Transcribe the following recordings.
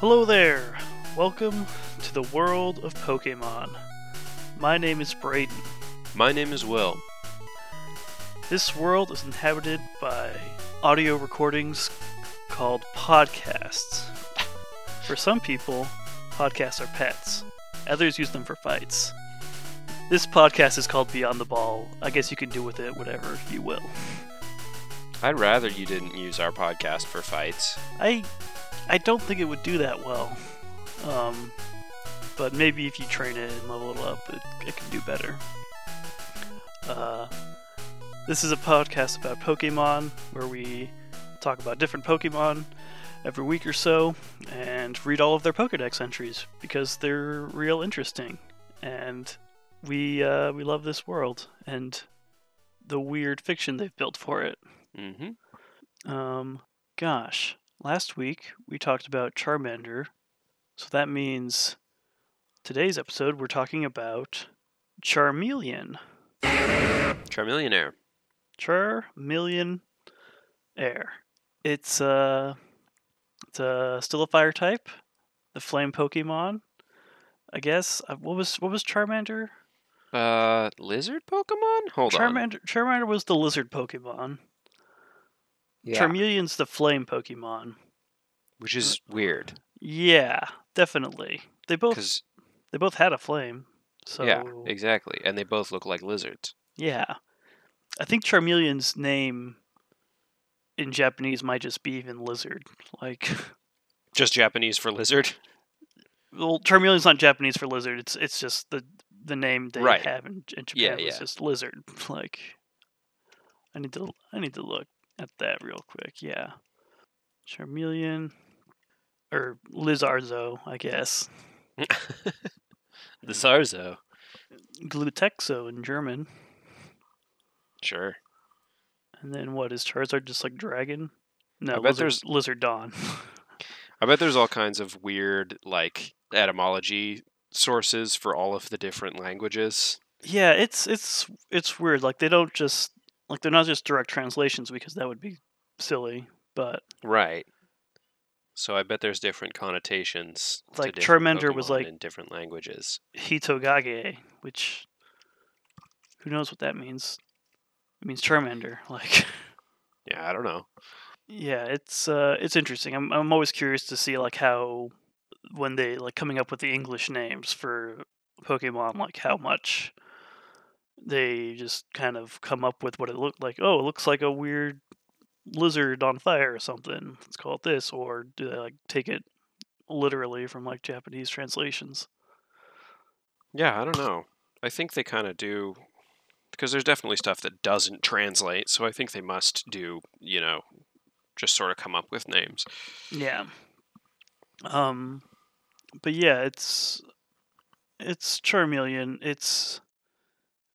Hello there! Welcome to the world of Pokemon. My name is Braden. My name is Will. This world is inhabited by audio recordings called podcasts. For some people, podcasts are pets. Others use them for fights. This podcast is called Beyond the Ball. I guess you can do with it whatever you will. I'd rather you didn't use our podcast for fights. I I don't think it would do that well. Um, but maybe if you train it and level it up, it, it can do better. Uh, this is a podcast about Pokemon where we talk about different Pokemon every week or so and read all of their Pokedex entries because they're real interesting. And we uh, we love this world and the weird fiction they've built for it. Mm-hmm. Um, gosh, last week we talked about Charmander, so that means today's episode we're talking about Charmeleon. Charmeleonaire. Charmeleon Air. It's uh, it's uh, still a fire type, the flame Pokemon. I guess. Uh, What was what was Charmander? Uh, lizard Pokemon? Hold on. Charmander. Charmander was the lizard Pokemon. Yeah. Charmeleon's the flame Pokemon. Which is weird. Yeah, definitely. They both Because, they both had a flame. So yeah, exactly. And they both look like lizards. yeah. I think Charmeleon's name in Japanese might just be even lizard. Like Just Japanese for lizard? well, Charmeleon's not Japanese for lizard. It's it's just the the name they Right. have in, in Japan Yeah, was yeah. just lizard. Like I need to I need to look at that real quick. Yeah. Charmeleon or Lizardo, I guess. the Zarzo. Glutexo in German. Sure. And then what is Charizard just like dragon? No, I bet lizard, there's- Lizardon. I bet there's all kinds of weird, like, etymology sources for all of the different languages. yeah, it's it's it's weird. Like they don't just like they're not just direct translations because that would be silly. But Right. So I bet there's different connotations. to Like, Charmander was like- in different languages. Hitokage, which who knows what that means? It means Charmander. Like Yeah, I don't know. yeah, it's uh it's interesting. I'm I'm always curious to see like how when they like coming up with the English names for Pokemon, like how much they just kind of come up with what it looked like. Oh, it looks like a weird lizard on fire or something. Let's call it this. Or do they like take it literally from like Japanese translations? Yeah, I don't know. I think they kind of do because there's definitely stuff that doesn't translate. So I think they must do, you know, just sort of come up with names. Yeah. Um, but yeah, it's it's Charmeleon. It's,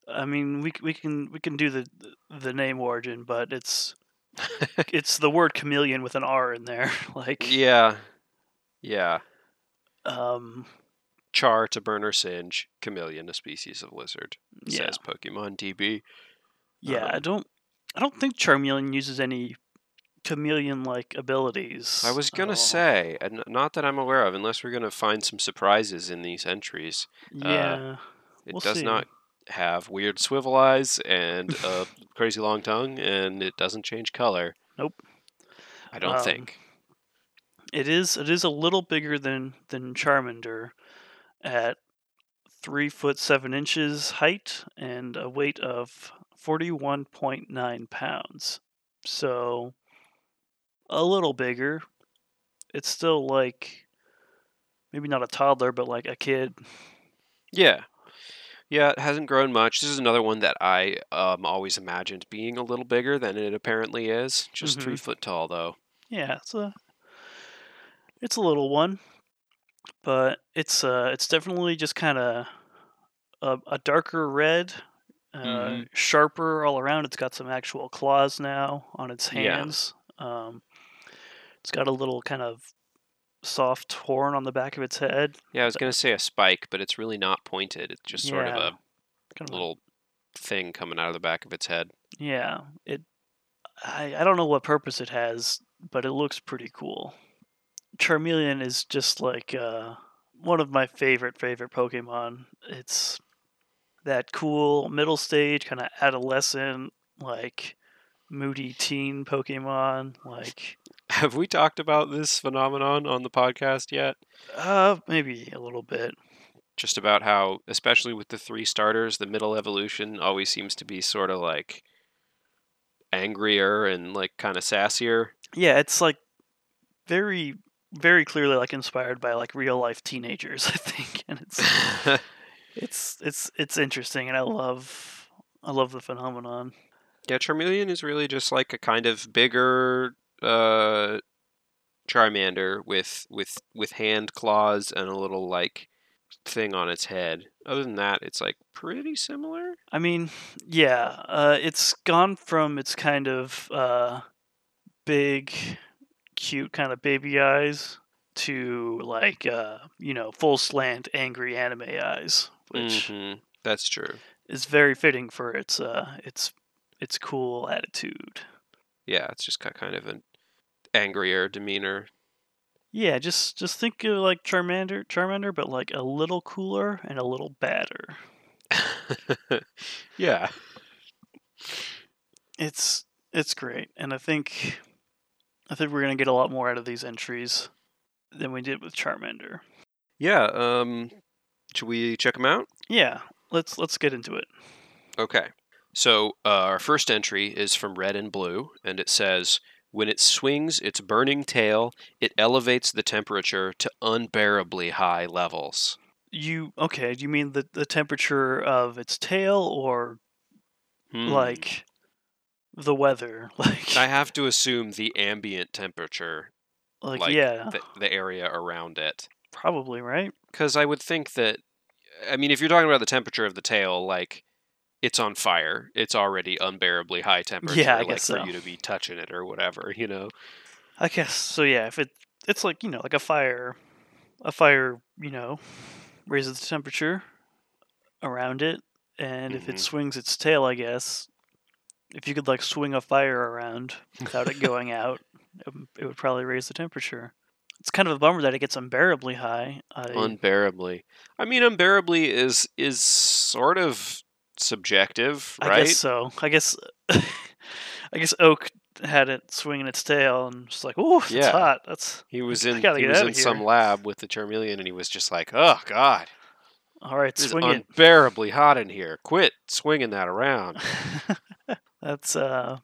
I mean, we we can we can do the the name origin, but it's it's the word chameleon with an R in there. like, yeah, yeah. um, Char to burn or singe, chameleon, a species of lizard. yeah, Says Pokemon DB. yeah. I um, don't I don't think Charmeleon uses any chameleon like abilities. I was gonna say, and not that I'm aware of, unless we're gonna find some surprises in these entries. yeah. It We'll does see. not have weird swivel eyes and a crazy long tongue, and it doesn't change color. Nope. I don't Um, think. It is it is a little bigger than than Charmander at three foot seven inches height and a weight of forty one point nine pounds. So a little bigger. It's still like maybe not a toddler, but like a kid. Yeah. Yeah, it hasn't grown much. This is another one that I um, always imagined being a little bigger than it apparently is. Just three Mhm. foot tall, though. Yeah, it's a it's a little one, but it's uh it's definitely just kind of a, a darker red, uh, Mhm. sharper all around. It's got some actual claws now on its hands. Yeah. hands. Um, it's got a little kind of soft horn on the back of its head. Yeah, I was going to say a spike, but it's really not pointed. It's just sort of a Kind of little thing coming out of the back of its head. yeah. It I I don't know what purpose it has, but it looks pretty cool. Charmeleon is just like uh, one of my favorite favorite Pokemon. It's that cool middle stage, kind of adolescent, like moody teen Pokemon. Like, Have we talked about this phenomenon on the podcast yet? uh, maybe a little bit. Just about how, especially with the three starters, the middle evolution always seems to be sort of like angrier and like kind of sassier. Yeah, it's like very, very clearly like inspired by like real life teenagers. I think, and it's it's it's it's interesting, and I love I love the phenomenon. Yeah, Charmeleon is really just like a kind of bigger uh, Charmander with with with hand claws and a little like thing on its head. Other than that, it's like pretty similar. I mean, yeah, uh, it's gone from its kind of uh, big, cute kind of baby eyes to like uh, you know full slant, angry anime eyes, which Mhm, That's true. is very fitting for its uh, its its cool attitude. Yeah, it's just got kind of an angrier demeanor. Yeah, just just think of like Charmander, Charmander, but like a little cooler and a little badder. yeah. It's it's great, and I think I think we're gonna get a lot more out of these entries than we did with Charmander. Yeah, um should we check them out? Yeah, let's let's get into it. Okay. So, uh, our first entry is from Red and Blue and it says when it swings its burning tail, it elevates the temperature to unbearably high levels. You okay? Do you mean the the temperature of its tail or Hmm. like the weather? Like I have to assume the ambient temperature, like, like yeah, the, the area around it. probably right. Because I would think that, I mean, if you're talking about the temperature of the tail, like it's on fire, it's already unbearably high temperature. Yeah, I like guess for so. you to be touching it or whatever, you know. I guess so. Yeah, if it it's like you know like a fire, a fire you know raises the temperature around it, and if it Mhm. swings its tail, I guess if you could like swing a fire around without it going out, it, it would probably raise the temperature. It's kind of a bummer that it gets unbearably high. I, unbearably. I mean, unbearably is is sort of subjective, right? I guess so. I guess I guess Oak had it swinging its tail and just like, oh, it's Yeah. hot. That's He was in he was in some lab with the Charmeleon, and he was just like, "Oh God, all right. it's Swing it. unbearably hot in here. Quit swinging that around." That's uh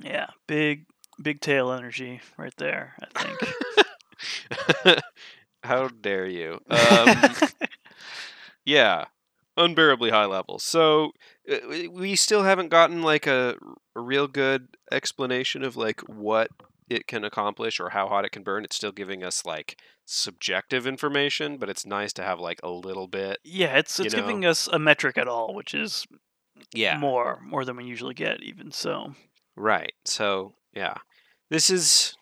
yeah, big big tail energy right there, I think. How dare you? Um, yeah, unbearably high levels. So uh, we- still haven't gotten like a, a real good explanation of like what it can accomplish or how hot it can burn. It's still giving us like subjective information, but it's nice to have like a little bit. yeah, it's it's know. giving us a metric at all, which is Yeah. more more than we usually get even so. Right. So, yeah. This is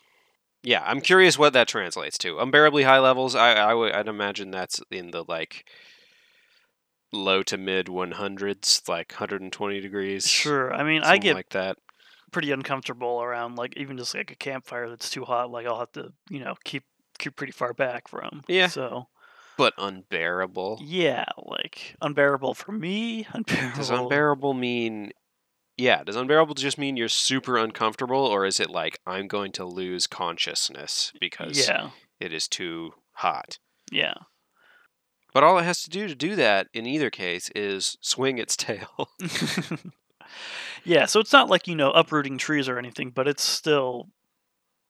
yeah, I'm curious what that translates to. Unbearably high levels, I I would I'd imagine that's in the like low to mid 100s, like 120 degrees. Sure. I mean, I get like that. pretty uncomfortable around like even just like a campfire that's too hot, like I'll have to, you know, keep keep pretty far back from. Yeah. So, But unbearable. yeah, like unbearable for me, unbearable. Does unbearable mean yeah, does unbearable just mean you're super uncomfortable or is it like I'm going to lose consciousness because Yeah. it is too hot? Yeah. But all it has to do to do that in either case is swing its tail. yeah, so it's not like, you know, uprooting trees or anything, but it's still,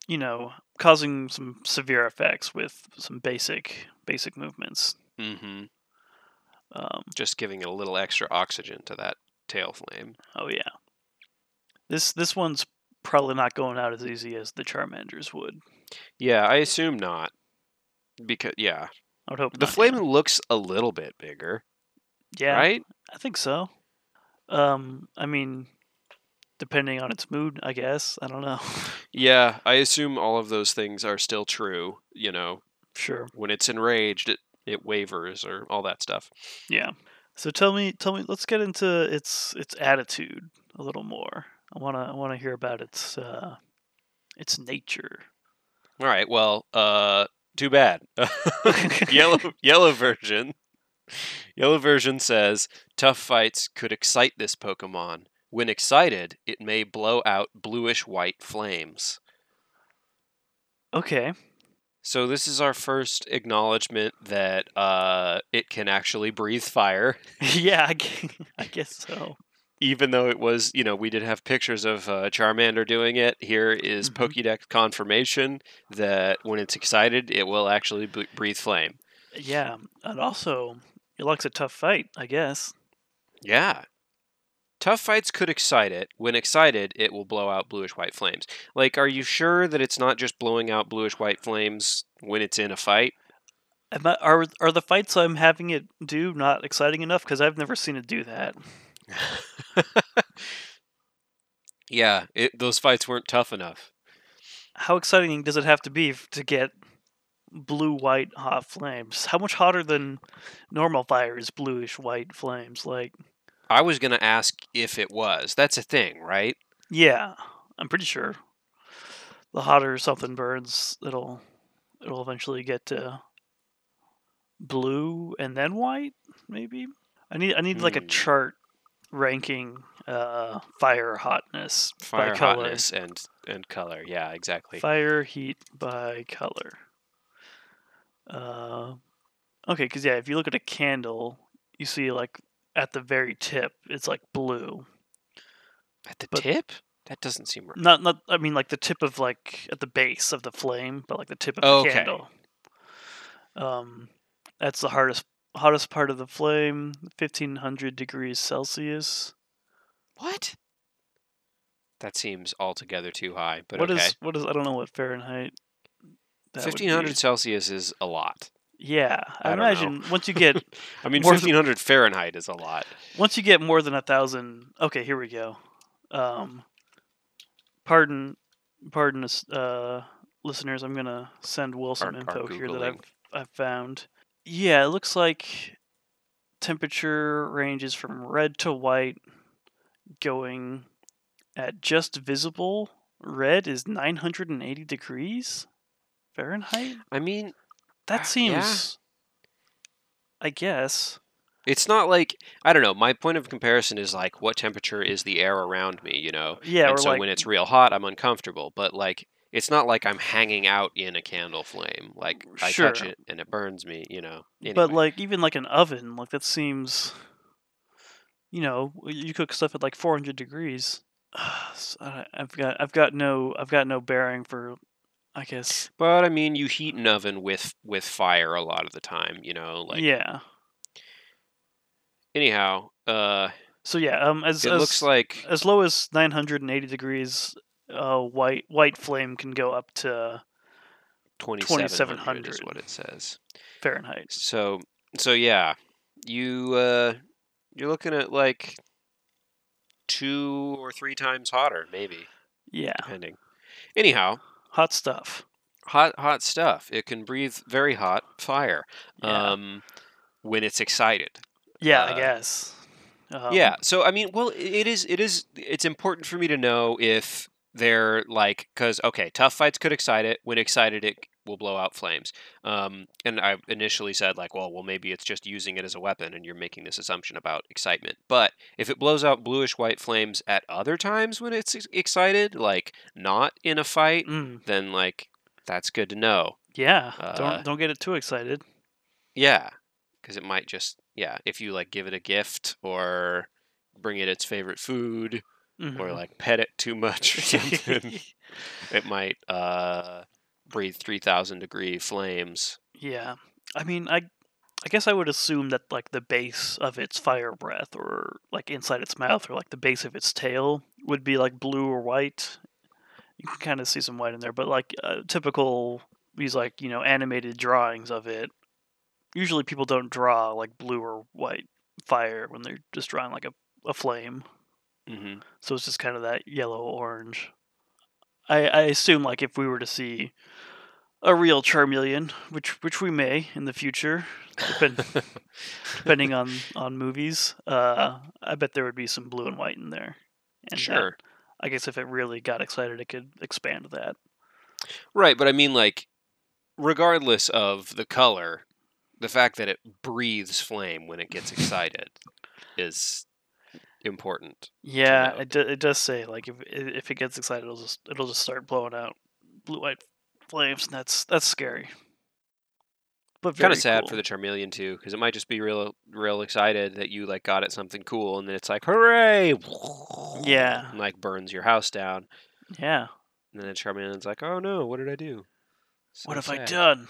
you know, causing some severe effects with some basic basic movements. mm-hmm. Um, just giving it a little extra oxygen to that tail flame. oh yeah. This this one's probably not going out as easy as the Charmanders would. Yeah, I assume not. Because yeah, I would hope the not, yeah. looks a little bit bigger, Yeah, right? I think so. Um, I mean, depending on its mood, I guess. I don't know. Yeah, I assume all of those things are still true. You know, sure. when it's enraged, it it wavers or all that stuff. Yeah. So tell me, tell me. Let's get into its its attitude a little more. I wanna I wanna hear about its uh, its nature. All right. Well, uh, too bad. yellow yellow version. Yellow version says tough fights could excite this Pokemon. When excited, it may blow out bluish white flames. Okay. So this is our first acknowledgement that uh, it can actually breathe fire, yeah, I I guess so. Even though it was, you know, we did have pictures of uh, Charmander doing it. Here is Mhm. Pokédex confirmation that when it's excited, it will actually b- breathe flame. Yeah, and also it likes a tough fight, I guess. Yeah. Tough fights could excite it. When excited, it will blow out bluish white flames. Like, are you sure that it's not just blowing out bluish white flames when it's in a fight? I, are are the fights I'm having it do not exciting enough? Because I've never seen it do that. yeah, it, those fights weren't tough enough. How exciting does it have to be to get blue white hot flames? How much hotter than normal fire is bluish white flames? Like, I was going to ask if it was. That's a thing, right? yeah, I'm pretty sure. The hotter something burns, it'll it'll eventually get to blue and then white. Maybe I need I need like a Hmm. chart ranking uh, fire hotness Fire by color. hotness and, and color. Yeah, exactly. Fire heat by color. Uh, okay, because yeah, if you look at a candle, you see like at the very tip, it's like blue. At the but- tip? That doesn't seem right. Not not. I mean, like the tip of like at the base of the flame, but like the tip of the okay. candle. Um, that's the hardest hottest part of the flame. Fifteen hundred degrees Celsius. What? That seems altogether too high, but What is okay. what is? I don't know what Fahrenheit. that would be. 1500 Celsius is a lot. Yeah, I, I don't know. imagine once you get I mean, More 1500 Fahrenheit is a lot. once you get more than a thousand okay here we go um pardon pardon us uh listeners i'm gonna send will some Our- our info here that i've i've found yeah it looks like temperature ranges from red to white going at just visible red is 980 degrees fahrenheit I mean, that Uh, seems yeah. i guess it's not like I don't know. My point of comparison is like what temperature is the air around me, you know? yeah and or so like when it's real hot, I'm uncomfortable. But like, it's not like I'm hanging out in a candle flame. Like I touch it and it burns me, you know. But like even like an oven, like that seems, you know, you cook stuff at like 400 degrees. I've got I've got no I've got no bearing for, I guess. But I mean, you heat an oven with with fire a lot of the time, you know. Like yeah. anyhow, uh, So yeah, um, as it as, looks like as low as 980 degrees, uh, white white flame can go up to 2700 is what it says. Fahrenheit. So so yeah, you uh, you're looking at like two or three times hotter, maybe Yeah, depending. Anyhow, hot stuff. hot hot stuff. It can breathe very hot fire. Yeah, Um, when it's excited. yeah, uh, I guess. Um, yeah. So I mean, well, it is. It is. It's important for me to know if they're like, because okay, tough fights could excite it. When excited, it will blow out flames. Um, and I initially said like, well, well, maybe it's just using it as a weapon, and you're making this assumption about excitement. But if it blows out bluish white flames at other times when it's excited, like not in a fight, Mm, then like that's good to know. yeah. Uh, don't don't get it too excited. Yeah, because it might just yeah, if you like give it a gift or bring it its favorite food or Mhm. like pet it too much or something, it might uh, breathe three thousand degree flames. Yeah. I mean, I I guess I would assume that like the base of its fire breath or like inside its mouth or like the base of its tail would be like blue or white. You can kind of see some white in there, but like uh, typical these like, you know, animated drawings of it. Usually people don't draw like blue or white fire when they're just drawing like a, a flame. Hmm So it's just kind of that yellow orange. I, I assume like if we were to see a real Charmeleon, which which we may in the future, depend, depending on on movies, uh, I bet there would be some blue and white in there. And that- sure. I guess if it really got excited, it could expand that. Right, but I mean, like, regardless of the color, the fact that it breathes flame when it gets excited is important. Yeah, it, do, it does say like if if it gets excited, it'll just it'll just start blowing out blue white flames, and that's that's scary. But Kind of sad cool. for the Charmeleon too, because it might just be real, real excited that you like got it something cool, and then it's like, hooray! Yeah. and, like burns your house down, yeah. and then the Charmeleon's like, oh no, what did I do? What So have I done?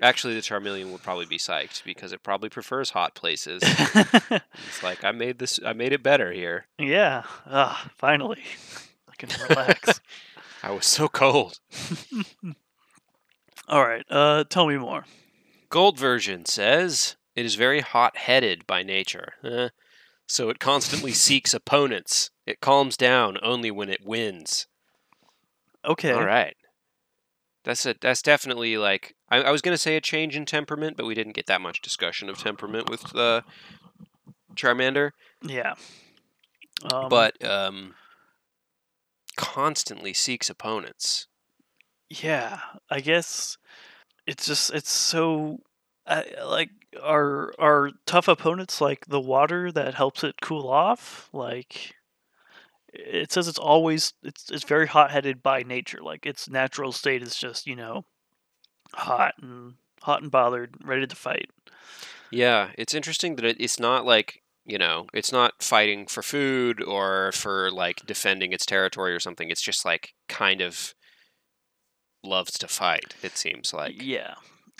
Actually, the Charmeleon would probably be psyched because it probably prefers hot places. it's like I made this, I made it better here. yeah. Ah, finally, I can relax. I was so cold. All right. Uh, tell me more. Gold version says it is very hot headed by nature. Eh. So it constantly seeks opponents. It calms down only when it wins. Okay. All right. That's a that's definitely like I, I was gonna say a change in temperament, but we didn't get that much discussion of temperament with uh, Charmander. Yeah. Um, but um, constantly seeks opponents. yeah, I guess it's just it's so uh, like are are tough opponents like the water that helps it cool off. Like it says, it's always it's it's very hot headed by nature. Like its natural state is just you know hot and hot and bothered, ready to fight. Yeah, it's interesting that it, it's not like you know, it's not fighting for food or for like defending its territory or something. It's just like kind of loves to fight. It seems like. Yeah.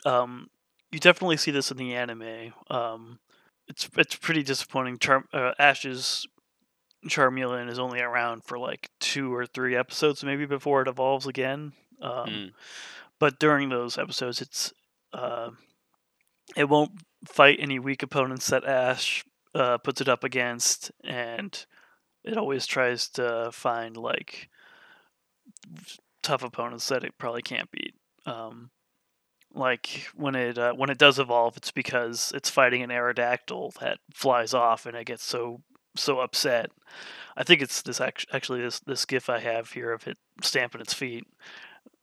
Um, you definitely see this in the anime. Um, it's it's pretty disappointing. Char- uh, Ash's Charmeleon is only around for like two or three episodes, maybe before it evolves again. Um, Mm. But during those episodes, it's uh, it won't fight any weak opponents that Ash uh, puts it up against, and it always tries to find like tough opponents that it probably can't beat. Um, like when it uh, when it does evolve, it's because it's fighting an Aerodactyl that flies off, and it gets so so upset. I think it's this act- actually this this gif I have here of it stamping its feet.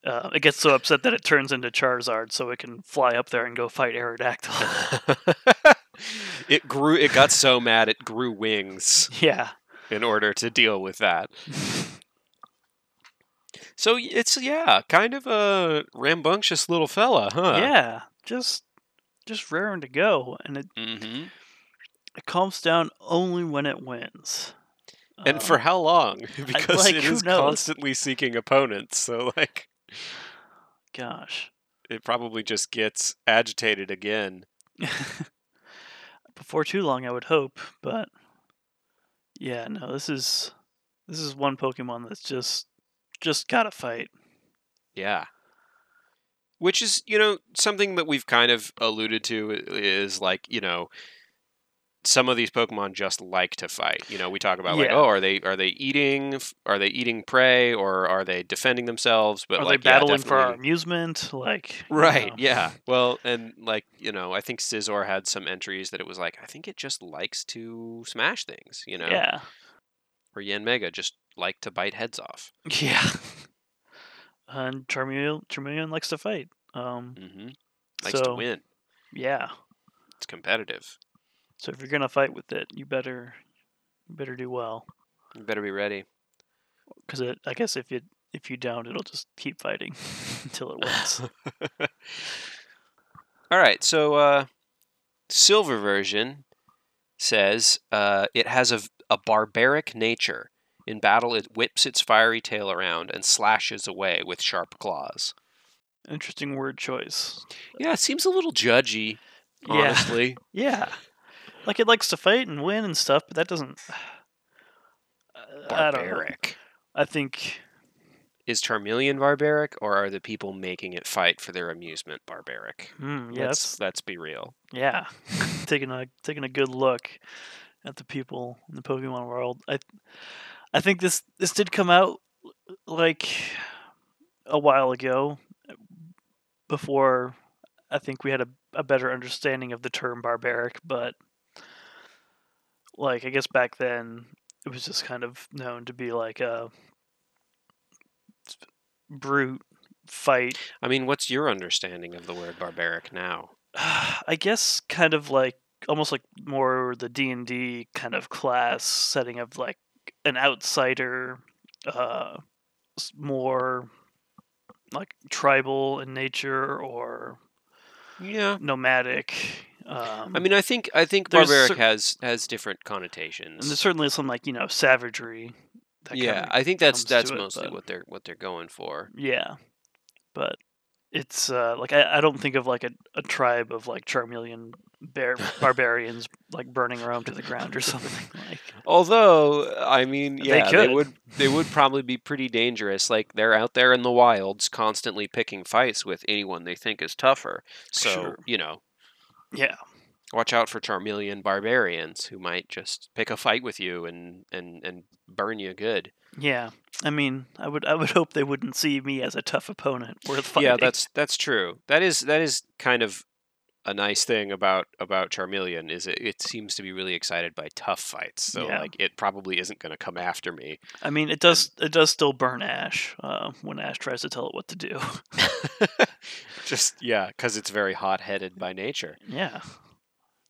Uh, it gets so upset that it turns into Charizard, so it can fly up there and go fight Aerodactyl. it grew. It got so mad it grew wings yeah, in order to deal with that. So it's yeah, kind of a rambunctious little fella, huh? yeah, just just raring to go, and it hmm it calms down only when it wins. And Um, for how long? Because like, it is knows? constantly seeking opponents. So like, gosh, it probably just gets agitated again. before too long, I would hope, but yeah, no, this is this is one Pokemon that's just just gotta fight. Yeah. Which is, you know, something that we've kind of alluded to is like, you know, some of these Pokemon just like to fight. You know, we talk about like, oh, are they are they eating are they eating prey or are they defending themselves? But Are like, they yeah, battling for our amusement? Like you Right, know. yeah. Well, and like, you know, I think Scizor had some entries that it was like, I think it just likes to smash things, you know? Yeah. Or Yanmega just like to bite heads off. Yeah. And Charmeleon, Charmeleon likes to fight. Um, mm-hmm. Likes to win. yeah. It's competitive. So if you're gonna fight with it, you better you better do well. You better be ready. Because I guess if you if you don't, it'll just keep fighting until it wins. All right, so uh, silver version says uh, it has a, a barbaric nature. In battle, it whips its fiery tail around and slashes away with sharp claws. Interesting word choice. Yeah, it seems a little judgy, Yeah. honestly. Yeah. Like it likes to fight and win and stuff, but that doesn't. Uh, I. Barbaric. I think Is Charmeleon barbaric, or are the people making it fight for their amusement barbaric? Hmm, yeah, let's, that's let's be real. yeah. taking a taking a good look at the people in the Pokemon world. I I think this this did come out like a while ago before I think we had a, a better understanding of the term barbaric, but like I guess back then it was just kind of known to be like a brute fight. I mean, what's your understanding of the word barbaric now? I guess kind of like almost like more the D and D kind of class setting of like an outsider, uh, more like tribal in nature or Yeah. nomadic. Um, I mean, I think I think barbaric cer- has has different and there's connotations. certainly some like you know savagery. That Yeah, I think that's that's it, mostly but- what they're what they're going for. Yeah, but it's uh, like I, I don't think of like a, a tribe of like Charmeleon bear barbarians like burning Rome to the ground or something like. Although, I mean, They yeah, they, could. would they would probably be pretty dangerous. Like they're out there in the wilds, constantly picking fights with anyone they think is tougher. So Sure. you know, Yeah, watch out for Charmeleon barbarians who might just pick a fight with you and and and burn you good. yeah. I mean, I would I would hope they wouldn't see me as a tough opponent worth fighting. Yeah, that's that's true. That is that is kind of a nice thing about about Charmeleon is it, it seems to be really excited by tough fights. So Yeah. like it probably isn't going to come after me. I mean, it does it does still burn Ash uh, when Ash tries to tell it what to do. Just yeah, because it's very hot headed by nature. yeah.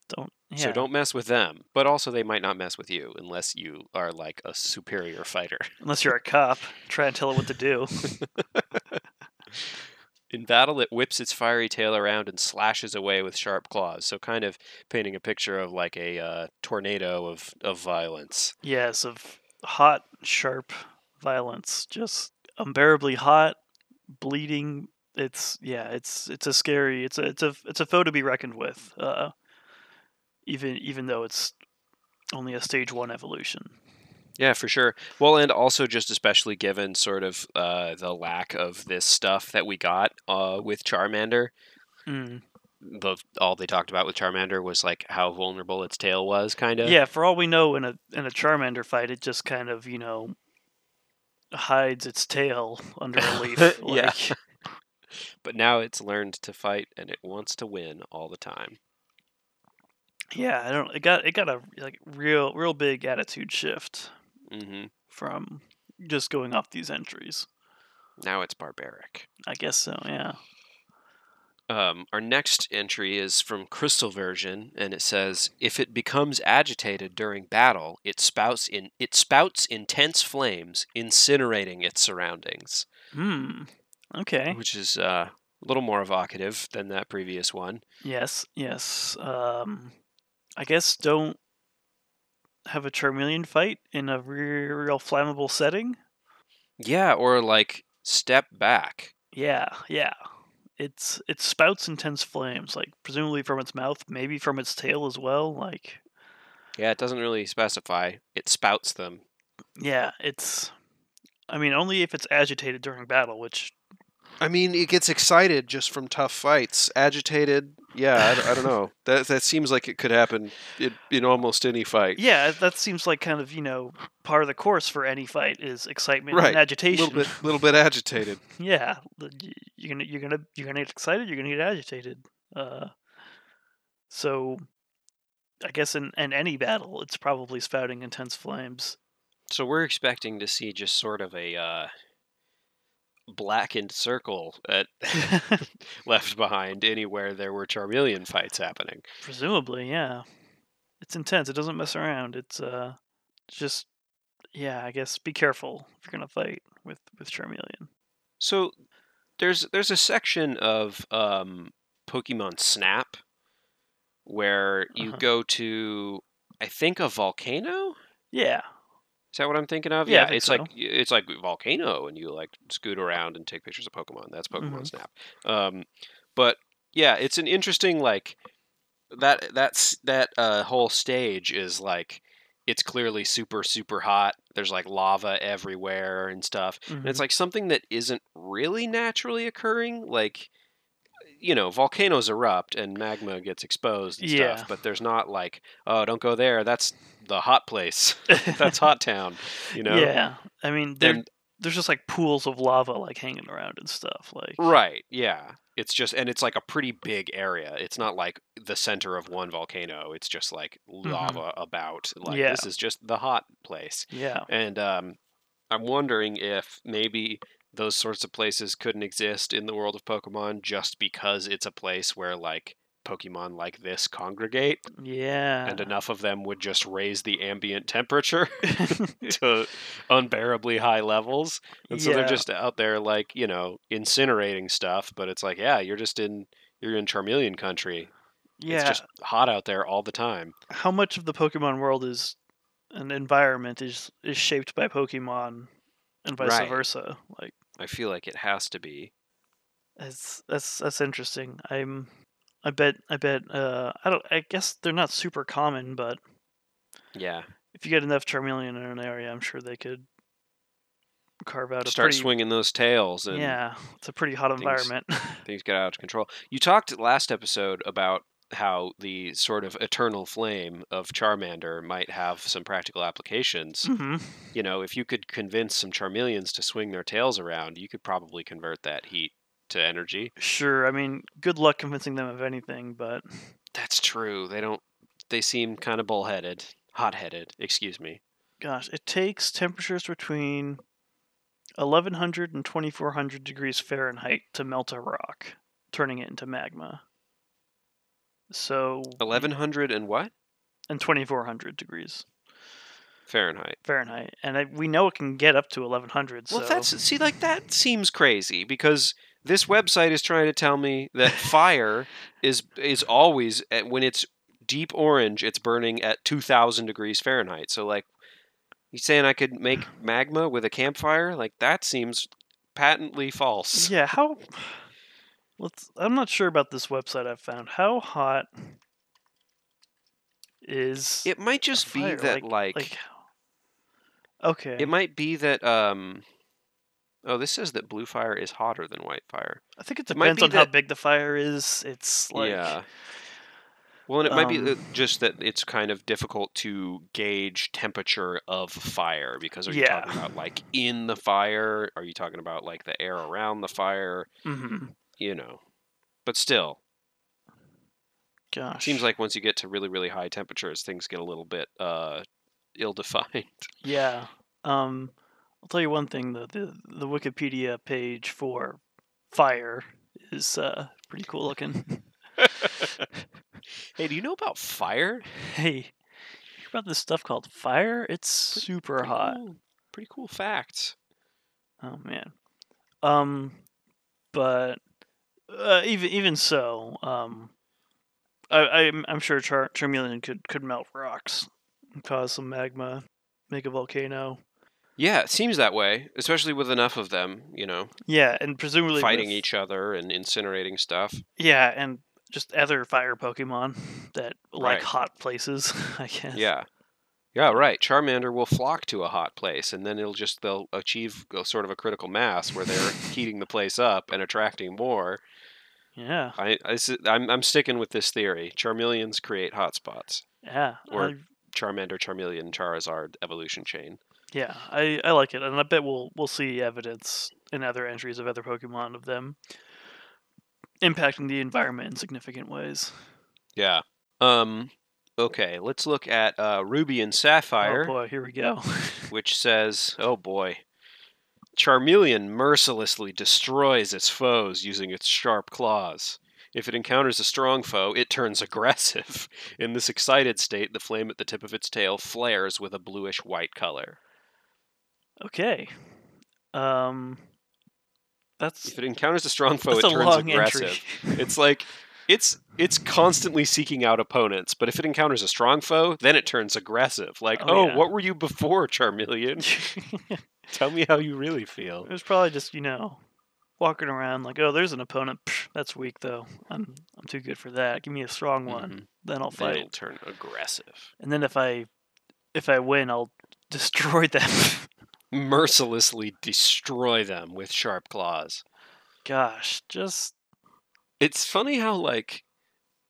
Don't. Yeah. So don't mess with them. But also they might not mess with you unless you are like a superior fighter. Unless you're a cop, try and tell it what to do. In battle, it whips its fiery tail around and slashes away with sharp claws. So kind of painting a picture of like a uh, tornado of of violence. Yes, of hot, sharp violence, just unbearably hot, bleeding. It's yeah, it's it's a scary. It's a it's a it's a foe to be reckoned with. Uh, even even though it's only a stage one evolution. Yeah, for sure. Well, and also just especially given sort of uh, the lack of this stuff that we got uh, with Charmander. Mm. The all they talked about with Charmander was like how vulnerable its tail was, kind of. Yeah, for all we know, in a in a Charmander fight, it just kind of you know hides its tail under a leaf. Yeah. like, But now it's learned to fight and it wants to win all the time. yeah. I don't. It got it got a like real real big attitude shift hmm from just going off these entries. Now it's barbaric. I guess so. Yeah. Um, our next entry is from Crystal Version, and it says, "If it becomes agitated during battle, it spouts in it spouts intense flames, incinerating its surroundings." Hmm. Okay. which is uh, a little more evocative than that previous one. Yes. Yes. Um, I guess don't have a Charmeleon fight in a real, real flammable setting. Yeah, or like step back. Yeah. Yeah. It's it spouts intense flames, like presumably from its mouth, maybe from its tail as well. Like, Yeah, it doesn't really specify. It spouts them. yeah, it's. I mean, only if it's agitated during battle, which I mean, it gets excited just from tough fights. Agitated, yeah, I don't know. That that seems like it could happen in, in almost any fight. yeah, that seems like kind of you know part of the course for any fight is excitement Right. and A agitation. little bit, little bit agitated. yeah you're gonna you're gonna you're gonna get excited you're gonna get agitated uh so i guess in, in any battle it's probably spouting intense flames So we're expecting to see just sort of a uh, blackened circle at left behind anywhere there were Charmeleon fights happening. presumably yeah it's intense it doesn't mess around it's uh just yeah i guess be careful if you're gonna fight with with charmeleon So there's there's a section of um, Pokemon Snap where you Uh-huh. go to I think a volcano. yeah Is that what I'm thinking of? Yeah, think it's so. like it's like volcano, and you like scoot around and take pictures of Pokemon. That's Pokemon Mhm. Snap. Um, but yeah, it's an interesting like that. That's that uh, whole stage is like it's clearly super super hot. There's like lava everywhere and stuff. And it's Mhm. like something that isn't really naturally occurring. Like you know, volcanoes erupt and magma gets exposed and Yeah. stuff. But there's not like, oh, don't go there. That's the hot place. That's hot town. You know. yeah i mean there, And there's just like pools of lava like hanging around and stuff like Right. Yeah. It's just, and it's like a pretty big area. It's not like the center of one volcano. It's just like lava about. Like Mm-hmm. Yeah. this is just the hot place. yeah And um, I'm wondering if maybe those sorts of places couldn't exist in the world of Pokemon just because it's a place where like Pokemon like this congregate Yeah. and enough of them would just raise the ambient temperature to unbearably high levels. And so they're just out there like, you know, incinerating stuff, but it's like, yeah, you're just in you're in Charmeleon country. yeah. It's just hot out there all the time. How much of the Pokemon world is an environment is is shaped by Pokemon and vice Right. versa? Like I feel like it has to be. It's that's that's interesting. I'm I bet I bet uh I don't I guess they're not super common, but Yeah. if you get enough Charmeleon in an area, I'm sure they could carve out a Start pretty swinging those tails and Yeah, it's a pretty hot things- environment. things get out of control. You talked last episode about how the sort of eternal flame of Charmander might have some practical applications. hmm You know, if you could convince some Charmeleons to swing their tails around, you could probably convert that heat to energy. Sure, I mean, good luck convincing them of anything, but That's true. They don't. They seem kind of bullheaded, hot-headed. Excuse me. gosh, it takes temperatures between 1100 and 2400 degrees Fahrenheit to melt a rock, turning it into magma. So Eleven hundred and what and 2400 degrees. Fahrenheit? Fahrenheit, and I, we know it can get up to 1100. Well, so that's see, like that seems crazy because this website is trying to tell me that fire is is always at, when it's deep orange, it's burning at two thousand degrees Fahrenheit. So, like, you saying I could make magma with a campfire? Like that seems patently false. yeah. How? Let's. I'm not sure about this website I've found. How hot is It might just be fire? that like, like, okay. it might be that um. Oh, this says that blue fire is hotter than white fire. I think it it depends be on how big the fire is. It's like yeah. Well, and it might be um, just that it's kind of difficult to gauge temperature of fire because are you talking about like in the fire? Are you talking about like the air around the fire? mhm, You know, but still, gosh. seems like once you get to really really high temperatures, things get a little bit uh, ill-defined. Yeah. Um, I'll tell you one thing. The the, the Wikipedia page for fire is uh, pretty cool looking. hey, do you know about fire? hey, you about this stuff called fire? It's super Pretty hot. cool- Pretty cool facts. Oh man. Um, but uh, even even so, um, I, I'm I'm sure Char- Charmeleon could could melt rocks, and cause some magma, make a volcano. Yeah, it seems that way, especially with enough of them. You know, Yeah, and presumably fighting with- each other and incinerating stuff. Yeah, and just other fire Pokemon that like Right. hot places. I guess. Yeah. Yeah, right. Charmander will flock to a hot place, and then it'll just they'll achieve a sort of a critical mass where they're heating the place up and attracting more. Yeah. I—I'm—I'm sticking with this theory. Charmeleons create hotspots. Yeah. Or- I, Charmander, Charmeleon, Charizard evolution chain. yeah. I, I like it, and I bet we'll we'll see evidence in other entries of other Pokemon of them impacting the environment in significant ways. Yeah. Um. Okay, let's look at uh, Ruby and Sapphire. Oh boy, here we go. which says, "Oh boy, Charmeleon mercilessly destroys its foes using its sharp claws. If it encounters a strong foe, it turns aggressive. In this excited state, the flame at the tip of its tail flares with a bluish white color. okay. Um. That's If it encounters a strong foe, it turns aggressive. It's like it's it's constantly seeking out opponents, but if it encounters a strong foe, then it turns aggressive. Like, Oh, oh, yeah. what were you before, Charmeleon? Tell me how you really feel. It was probably just you know walking around like, oh, there's an opponent. Psh, that's weak though. I'm I'm too good for that. Give me a strong one, Mhm. then I'll Then fight. it'll turn aggressive. And then if I if I win, I'll destroy them. mercilessly destroy them with sharp claws. Gosh, just It's funny how like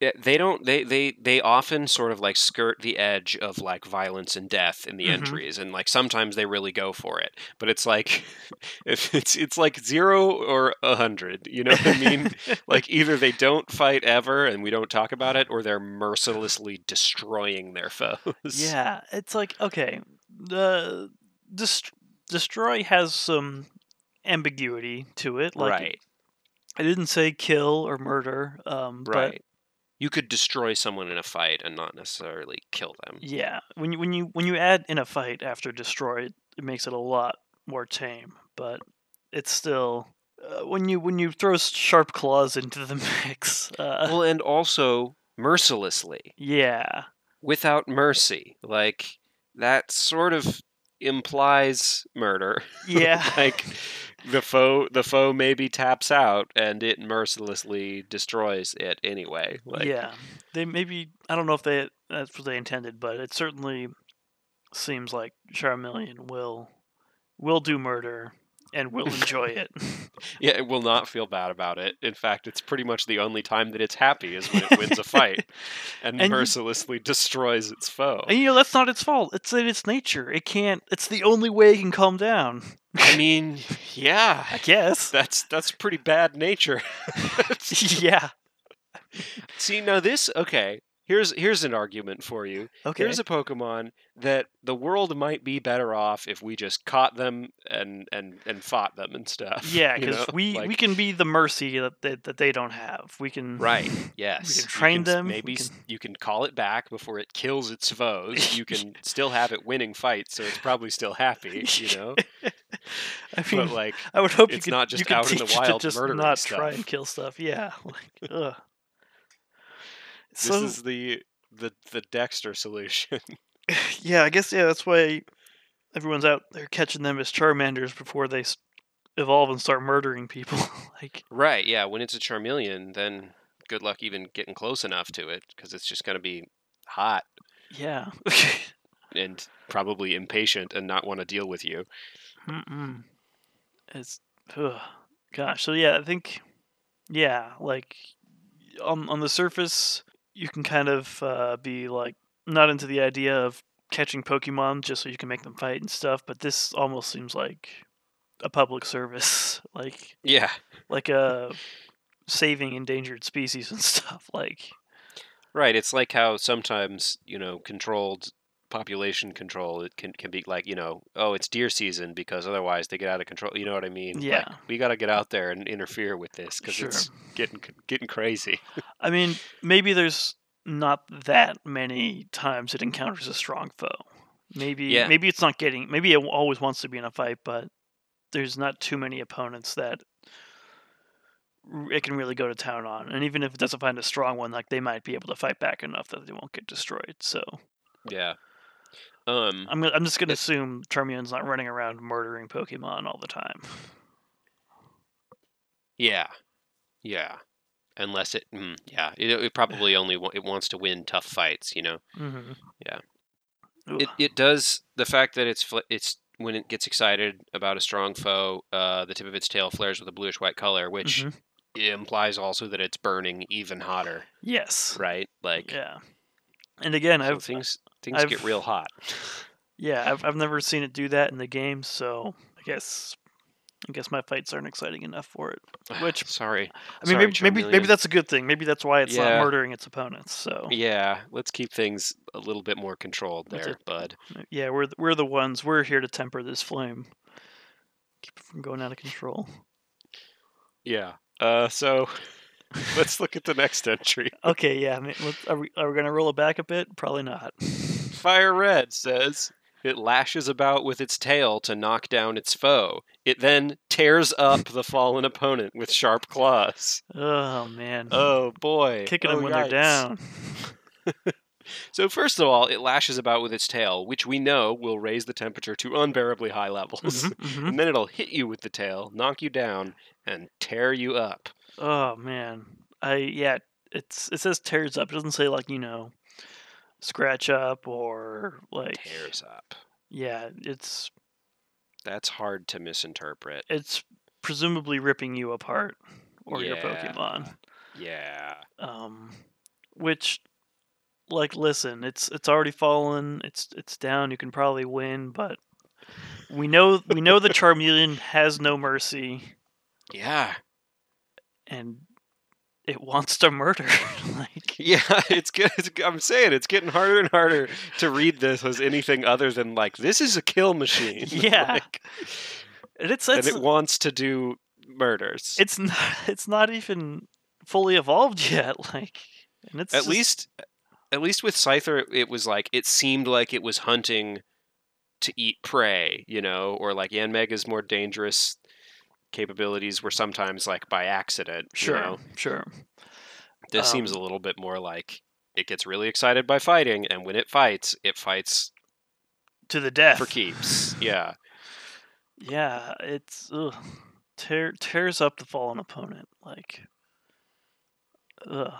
they don't they they they often sort of like skirt the edge of like violence and death in the Mhm. entries and like sometimes they really go for it but it's like if it's it's like 0 or a 100 you know what i mean like either they don't fight ever and we don't talk about it or they're mercilessly destroying their foes yeah, it's like okay, the dest- destroy has some ambiguity to it. Like right. I didn't say kill or murder. Um, Right. You could destroy someone in a fight and not necessarily kill them. Yeah, when you when you when you add in a fight after destroy, it, makes it a lot more tame. But it's still uh, when you when you throw sharp claws into the mix. Uh, Well, and also mercilessly, yeah, without mercy. Like that sort of implies murder. yeah, like the foe the foe maybe taps out and it mercilessly destroys it anyway. Like yeah. They maybe I don't know if they that's what they intended, but it certainly seems like Charmeleon will will do murder and will enjoy it. Yeah, it will not feel bad about it. In fact, it's pretty much the only time that it's happy is when it wins a fight and, And you- mercilessly destroys its foe. And you know that's not its fault. It's in its nature. It can't. It's the only way it can calm down. I mean, yeah, I guess. that's that's pretty bad nature. yeah. See, now this okay. Here's here's an argument for you. Okay. Here's a Pokemon that the world might be better off if we just caught them and and and fought them and stuff. yeah, you because know? we Like- we can be the mercy that they, that they don't have. We can. Right. Yes. You train can them, Maybe can- you can call it back before it kills its foes. You can still have it winning fights, so it's probably still happy. You know. I mean, but like, I would hope you it's could. not just out in the wild to just murdering not try and kill stuff. Yeah. Like, ugh. This So is the the the Dexter solution. yeah, I guess yeah. That's why everyone's out there catching them as Charmanders before they evolve and start murdering people. like, right. Yeah. When it's a Charmeleon, then good luck even getting close enough to it because it's just going to be hot yeah. and probably impatient and not want to deal with you. Mm-mm. It's ugh. gosh. So yeah, I think yeah, like on on the surface, you can kind of uh, be like not into the idea of catching Pokemon just so you can make them fight and stuff. But this almost seems like a public service, like Yeah. like a saving endangered species and stuff. Like Right. It's like how sometimes, you know, controlled population control it can can be like, you know, oh, it's deer season because otherwise they get out of control. You know what I mean? Like, Yeah. we got to get out there and interfere with this cuz Sure. it's getting getting crazy. I mean, maybe there's not that many times it encounters a strong foe. Maybe Yeah. maybe it's not getting maybe it always wants to be in a fight, but there's not too many opponents that it can really go to town on. And even if it doesn't find a strong one, like they might be able to fight back enough that they won't get destroyed. So yeah. Um I'm I'm just gonna assume Charmeleon's not running around murdering Pokemon all the time. yeah. Yeah. Unless it mm, yeah, it, it probably only wa- it wants to win tough fights, you know. Mm-hmm. Yeah. Ooh. It it does the fact that it's fl- it's when it gets excited about a strong foe, uh, the tip of its tail flares with a bluish white color, which Mhm. implies also that it's burning even hotter, Yes. right? Like Yeah. And again, so I've things things get I've- real hot. Yeah, I've I've never seen it do that in the game, so I guess I guess my fights aren't exciting enough for it. Which- sorry, I mean, Sorry, maybe maybe maybe that's a good thing. Maybe that's why it's Yeah. not murdering its opponents. So yeah, let's keep things a little bit more controlled there, bud. yeah, we're the, we're the ones. We're here to temper this flame, keep it from going out of control. Yeah. Uh, so let's look at the next entry. Okay, yeah. I mean, are we are we gonna roll it back a bit? Probably not. Fire Red says it lashes about with its tail to knock down its foe. It then tears up the fallen opponent with sharp claws. Oh man, Oh boy. kicking Oh, them when yikes. they're down. So first of all, it lashes about with its tail, which we know will raise the temperature to unbearably high levels. Mhm, mhm. And then it'll hit you with the tail, knock you down, and tear you up. Oh man, I yeah. It's it says tears up. It doesn't say like you know, scratch up or like Tears up. yeah. It's That's hard to misinterpret. it's presumably ripping you apart or your Pokemon. Yeah. Um, which, like, listen, it's it's already fallen. It's it's down. You can probably win, but we know we know the Charmeleon has no mercy, Yeah. and it wants to murder. like, Yeah, it's good. I'm saying it's getting harder and harder to read this as anything other than like this is a kill machine. Yeah. Like, And it's and it wants to do murders. it's not it's not even fully evolved yet. Like, and it's at just- least at least with Scyther it, was like it seemed like it was hunting to eat prey, you know, or like Yanmega's more dangerous capabilities were sometimes like by accident. you sure, know? sure. This seems Um, a little bit more like it gets really excited by fighting, and when it fights, it fights To the death. for keeps. Yeah. Yeah, it's ugh, tear tears up the fallen opponent. Like, ugh.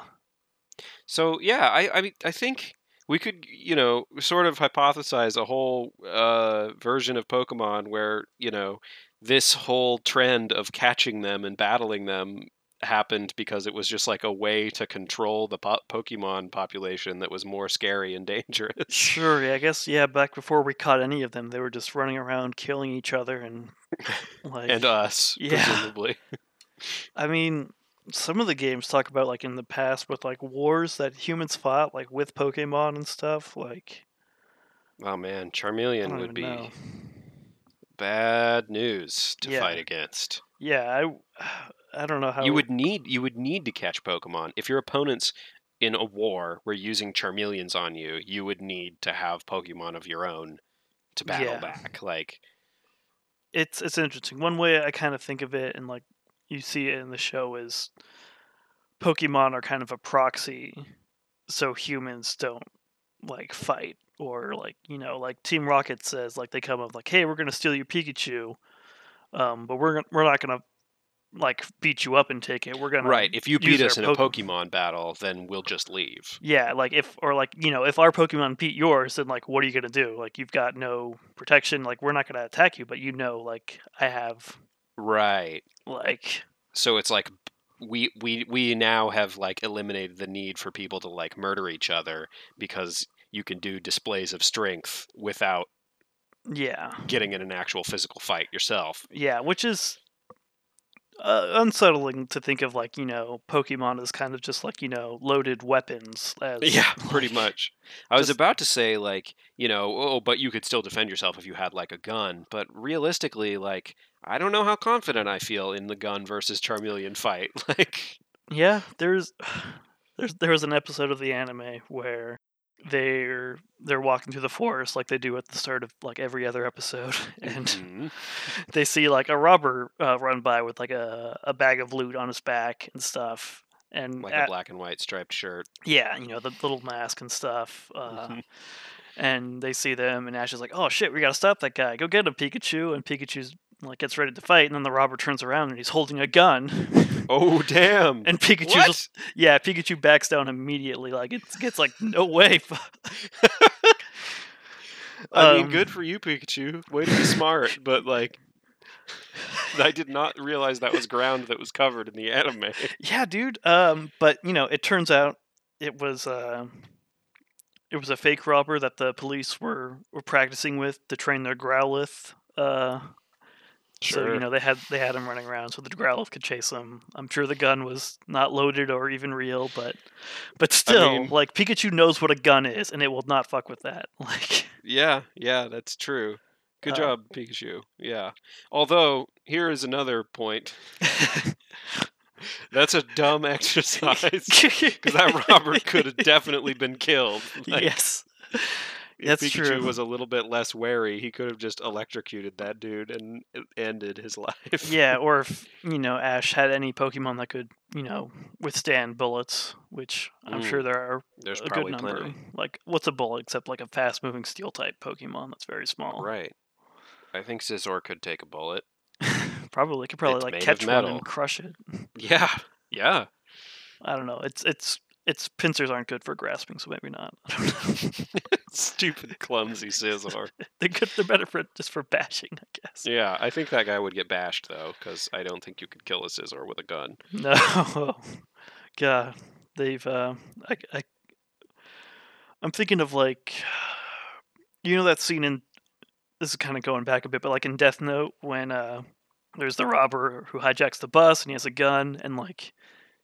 So yeah, I I mean I think we could you know sort of hypothesize a whole uh, version of Pokemon where you know this whole trend of catching them and battling them happened because it was just like a way to control the po- Pokemon population that was more scary and dangerous. Sure, yeah, I guess yeah. Back before we caught any of them, they were just running around killing each other and like. and us, Yeah. presumably. I mean, some of the games talk about like in the past with like wars that humans fought, like with Pokemon and stuff. Like, Oh man, Charmeleon would be know. Bad news to Yeah. fight against. Yeah, I, I don't know how you would need you would need to catch Pokemon if your opponents in a war were using Charmeleons on you. You would need to have Pokemon of your own to battle Yeah. back. Like it's it's interesting. One way I kind of think of it, and like you see it in the show, is Pokemon are kind of a proxy, so humans don't like fight or like you know like Team Rocket says like they come up like hey we're gonna steal your Pikachu, um, but we're we're not gonna like beat you up and take it. We're gonna right, if you beat us in our a Pokemon battle, then we'll just leave. Yeah, like if or like you know if our Pokemon beat yours, then like what are you gonna do? Like you've got no protection. Like we're not gonna attack you, but you know like I have Right. like So it's like we we we now have like eliminated the need for people to like murder each other because you can do displays of strength without yeah getting in an actual physical fight yourself. yeah, which is uh, unsettling to think of like you know Pokemon as kind of just like you know loaded weapons. As, Yeah, pretty much. I was about to say like, you know, oh, but you could still defend yourself if you had like a gun. But realistically, like, I don't know how confident I feel in the gun versus Charmeleon fight. Like, Yeah, there's there's there was an episode of the anime where they're they're walking through the forest like they do at the start of like every other episode, and mhm. they see like a robber uh, run by with like a, a bag of loot on his back and stuff and like at- a black and white striped shirt. yeah you know the little mask and stuff uh, Mhm. and they see them and ash is like oh shit we gotta stop that guy go get him pikachu and pikachu's like gets ready to fight and then the robber turns around and he's holding a gun Oh damn! and pikachu what? just yeah pikachu backs down immediately like it gets like no way I mean, um, good for you, Pikachu. Way to be smart, but like, I did not realize that was ground that was covered in the anime. Yeah, dude. Um, but you know, it turns out it was uh, it was a fake robber that the police were were practicing with to train their Growlithe. Uh, so you know they had they had him running around so the Growlithe could chase him. I'm sure the gun was not loaded or even real, but but still, mean- like Pikachu knows what a gun is, and it will not fuck with that. Like, Yeah, yeah, that's true. Good Uh, job, Pikachu. Yeah. Although, here is another point. That's a dumb exercise. Because that robber could have definitely been killed. Like, yes. If that's Pikachu true. was a little bit less wary, he could have just electrocuted that dude and ended his life. Yeah, or if you know Ash had any Pokemon that could you know withstand bullets, which I'm Mm, sure there are There's a good probably number. plenty. Like, what's a bullet except like a fast-moving steel type Pokemon that's very small? Right. I think Scizor could take a bullet. probably could probably It's like catch one and crush it. Yeah. Yeah. I don't know. It's it's its pincers aren't good for grasping, so maybe not. I don't know. Stupid, clumsy Scizor. they're good. They're better for just for bashing, I guess. Yeah, I think that guy would get bashed though, because I don't think you could kill a Scizor with a gun. No, God, they've. Uh, I, I, I'm thinking of like, you know that scene in. This is kind of going back a bit, but like in Death Note when uh, there's the robber who hijacks the bus and he has a gun and like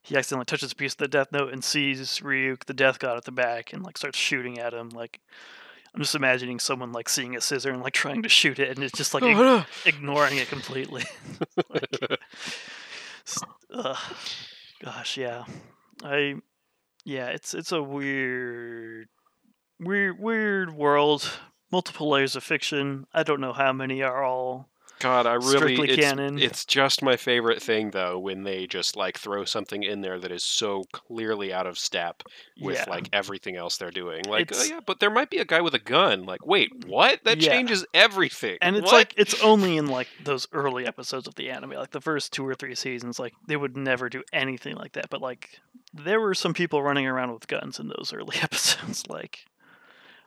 he accidentally touches a piece of the Death Note and sees Ryuk, the Death God, at the back and like starts shooting at him. Like, I'm just imagining someone like seeing a Scizor and like trying to shoot it, and it's just like Oh, ig- ignoring it completely. like, ugh. gosh, yeah, I, yeah, it's it's a weird, weird, weird world. Multiple layers of fiction. I don't know how many are all God, I really Strictly it's, canon. it's just my favorite thing though when they just like throw something in there that is so clearly out of step with yeah. like everything else they're doing. Like, oh yeah, but there might be a guy with a gun. Like, wait, mm, what? That Yeah. changes everything. and it's What? like it's only in like those early episodes of the anime like the first two or three seasons like they would never do anything like that but like there were some people running around with guns in those early episodes like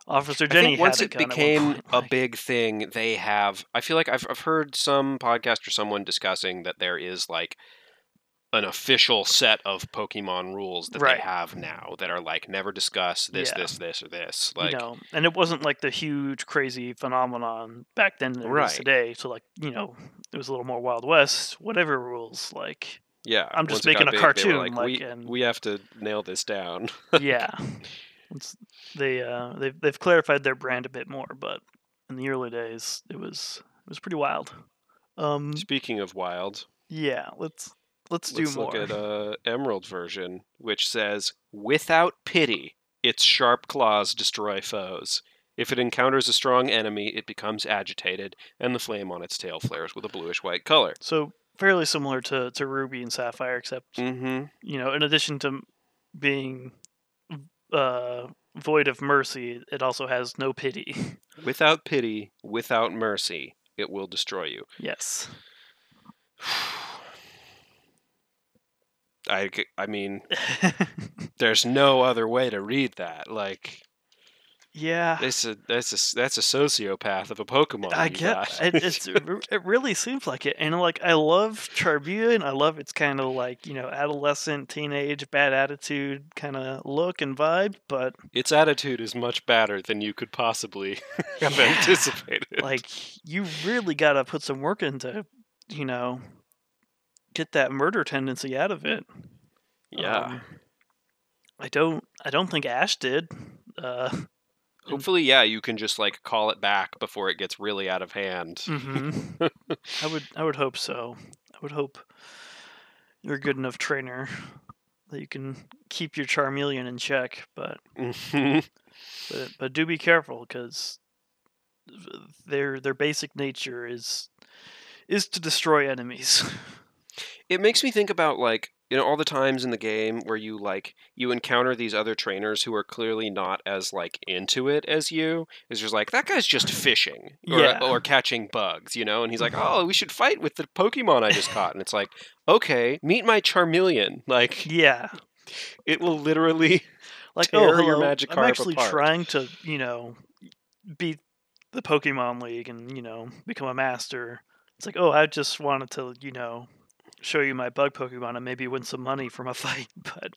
officer jenny once it one became a big thing, they have. I feel like I've I've heard some podcast or someone discussing that there is like an official set of Pokemon rules that Right. they have now that are like never discuss this, Yeah. this, this, or this. Like, you know and it wasn't like the huge crazy phenomenon back then that it Right. is today so like you know it was a little more wild west whatever rules like yeah, I'm just it making a big, cartoon, like, like, we and- we have to nail this down. yeah it's, they uh they've, they've clarified their brand a bit more but in the early days it was it was pretty wild um Speaking of wild, yeah let's let's, let's do more look at uh, Emerald version, which says, "Without pity, its sharp claws destroy foes." If it encounters a strong enemy, it becomes agitated, and the flame on its tail flares with a bluish white color. so fairly similar to to ruby and sapphire except Mm-hmm. you know in addition to being uh void of mercy it also has no pity Without pity, without mercy, it will destroy you. yes I, I mean, there's no other way to read that. Like, yeah it's a that's a that's a sociopath of a Pokemon. I get it. It's it really seems like it, and like I love Charbuya, and I love its kind of like you know adolescent, teenage, bad attitude kind of look and vibe. But its attitude is much badder than you could possibly have Yeah. anticipated. like you really got to put some work into, you know, get that murder tendency out of it. yeah. Um, I don't. I don't think Ash did. Uh, Hopefully, yeah, you can just like call it back before it gets really out of hand. mhm. I would. I would hope so. I would hope you're a good enough trainer that you can keep your Charmeleon in check. But Mhm. but, but do be careful because their their basic nature is is to destroy enemies. it makes me think about like you know all the times in the game where you like you encounter these other trainers who are clearly not as like into it as you is just like that guy's just fishing or, Yeah. or catching bugs you know and he's like mm-hmm. oh we should fight with the pokemon i just caught and it's like okay meet my charmeleon like yeah, it will literally like oh, tear oh, your hello, Magikarp I'm actually apart. trying to you know beat the Pokemon League and you know become a master. It's like oh, I just wanted to you know show you my bug Pokemon and maybe win some money from a fight, but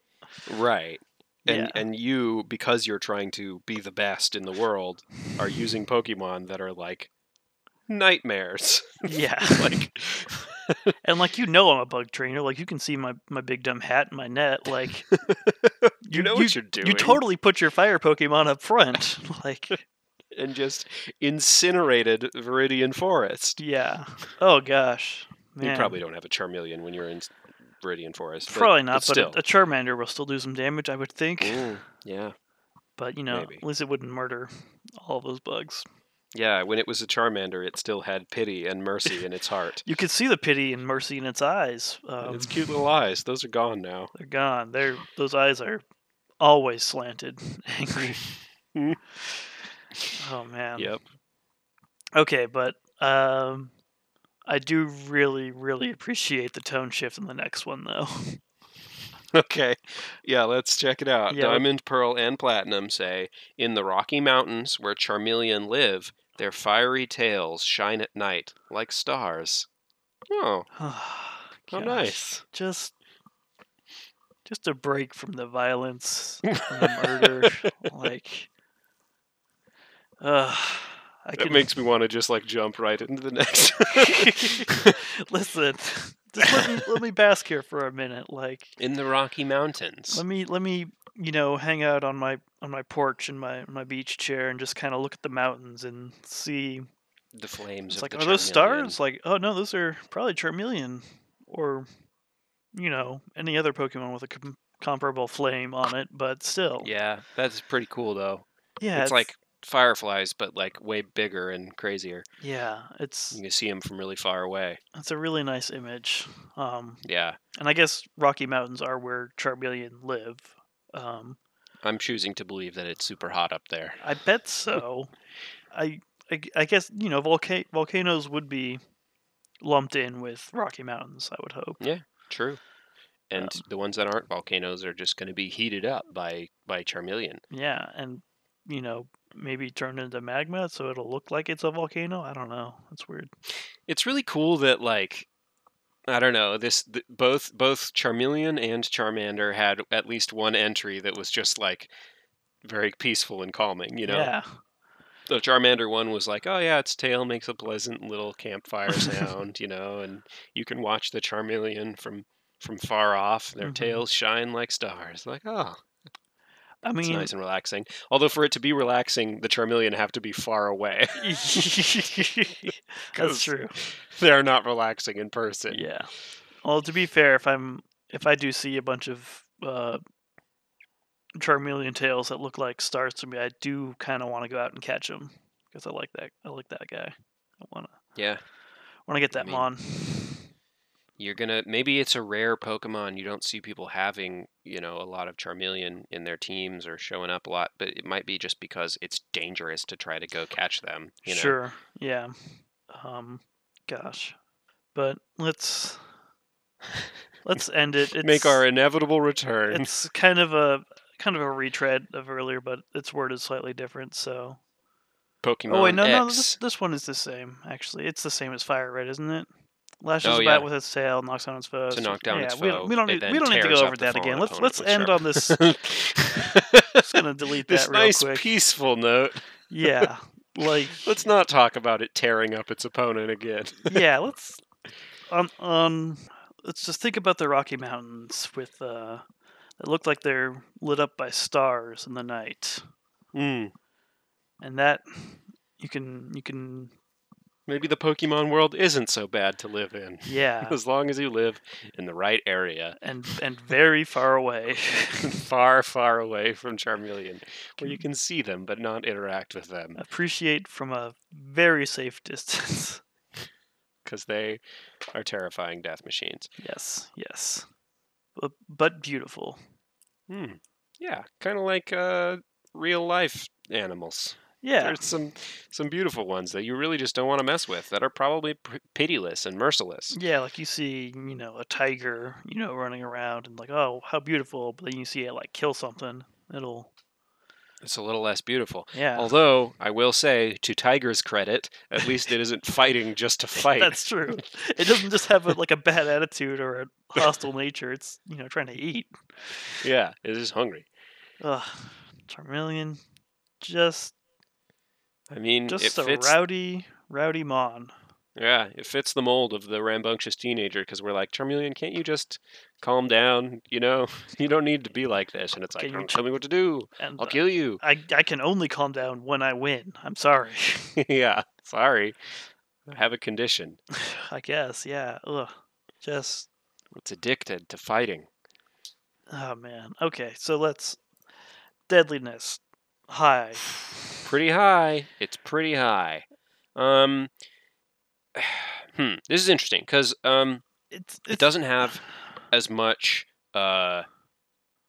right and yeah, and you because you're trying to be the best in the world are using pokemon that are like nightmares yeah. like And like you know I'm a bug trainer. Like you can see my, my big dumb hat and my net. Like you know what you're doing you totally put your fire Pokemon up front. like and just incinerated Viridian Forest. yeah. Oh gosh. Man. You probably don't have a Charmeleon when you're in Viridian Forest. but- Probably not, but, still. a, a Charmander will still do some damage, I would think. Mm, yeah. But you know, maybe. at least it wouldn't murder all those bugs. Yeah, when it was a Charmander, it still had pity and mercy in its heart. You could see the pity and mercy in its eyes. Um, its cute little eyes, those are gone now. They're gone. They're those eyes are always slanted, angry. Oh man. Yep. Okay, but um, I do really, really appreciate the tone shift in the next one, though. Okay. Yeah, let's check it out. Yeah. Diamond, Pearl, and Platinum say In the Rocky Mountains where Charmeleon live, their fiery tails shine at night like stars. Oh, How how nice. Just, just a break from the violence and the murder. like, uh, I That could makes me want to just like jump right into the next. Listen, just let me let me bask here for a minute. Like In the Rocky Mountains. let me let me you know hang out on my on my porch in my my beach chair and just kind of look at the mountains and see. The flames It's like are those stars? Like oh no, those are probably Charmeleon, or you know any other Pokemon with a com- comparable flame on it. But still, Yeah, that's pretty cool though. yeah, it's like fireflies, but like way bigger and crazier. yeah, it's You can see them from really far away. it's a really nice image. Um, Yeah, and I guess Rocky Mountains are where Charmeleon live. Um, I'm choosing to believe that it's super hot up there. I bet so. I, I I guess you know volca- volcanoes would be lumped in with Rocky Mountains. I would hope. Yeah, true. And Um, the ones that aren't volcanoes are just going to be heated up by by Charmeleon. Yeah, and you know maybe turned into magma so it'll look like it's a volcano. I don't know. That's weird. It's really cool that like I don't know this th- both both Charmeleon and Charmander had at least one entry that was just like very peaceful and calming. You know, Yeah. the Charmander one was like, oh yeah, its tail makes a pleasant little campfire sound, you know, and you can watch the Charmeleon from from far off. Their Mhm. tails shine like stars. Like, oh, I mean, it's nice and relaxing. Although for it to be relaxing, the Charmeleon have to be far away. That's true. They're not relaxing in person. Yeah. Well, to be fair, if I'm if I do see a bunch of uh, Charmeleon tails that look like stars to me, I do kind of want to go out and catch them because I like that. I like that guy. I want to Yeah. want to get I that mean, mon. You're gonna maybe it's a rare Pokemon. You don't see people having, you know, a lot of Charmeleon in their teams or showing up a lot, but it might be just because it's dangerous to try to go catch them. You know? Sure. Yeah. Um. Gosh. But let's let's end it. It's, Make our inevitable return. It's kind of a kind of a retread of earlier, but its word is slightly different. So. Pokemon Oh wait, no, X. no. This, this one is the same. Actually, it's the same as Fire Red, isn't it? Lashes Oh, yeah. bat with its tail, knocks down its foes. to knock down yeah, its we foe. we don't need we don't need to go over that again. Let's let's end on this. Just gonna delete that this real nice quick. peaceful note. Yeah, like Let's not talk about it tearing up its opponent again. yeah. Let's on on. Let's just think about the Rocky Mountains with uh, that look like they're lit up by stars in the night, Mm. and that you can you can Maybe the Pokemon world isn't so bad to live in, yeah, as long as you live in the right area, and and very far away. far, far away from Charmeleon, where you can see them but not interact with them, appreciate from a very safe distance. because they are terrifying death machines. yes, yes, but, but beautiful. Hmm. Yeah, kind of like uh, real life animals. Yeah, There's some some beautiful ones that you really just don't want to mess with that are probably p- pitiless and merciless. yeah. Like you see, you know, a tiger, you know, running around and like, oh, how beautiful. But then you see it like kill something. It'll, It's a little less beautiful. yeah. Although I will say, to Tiger's credit, at least it isn't fighting just to fight. That's true. It doesn't just have a, like a bad attitude or a hostile nature. It's you know trying to eat. yeah, it is hungry. Ugh, Charmeleon, just I mean, just a fits. rowdy, rowdy mon. Yeah, it fits the mold of the rambunctious teenager because we're like, Charmeleon, can't you just calm down? You know, you don't need to be like this. And it's like, don't tell me what to do. And I'll uh, kill you. I I can only calm down when I win. I'm sorry. yeah, sorry. I have a condition. I guess, yeah. Ugh. Just It's addicted to fighting. oh man. Okay, so let's deadliness high. Pretty high. It's pretty high. Um, hmm. This is interesting because um, It's, it doesn't have as much uh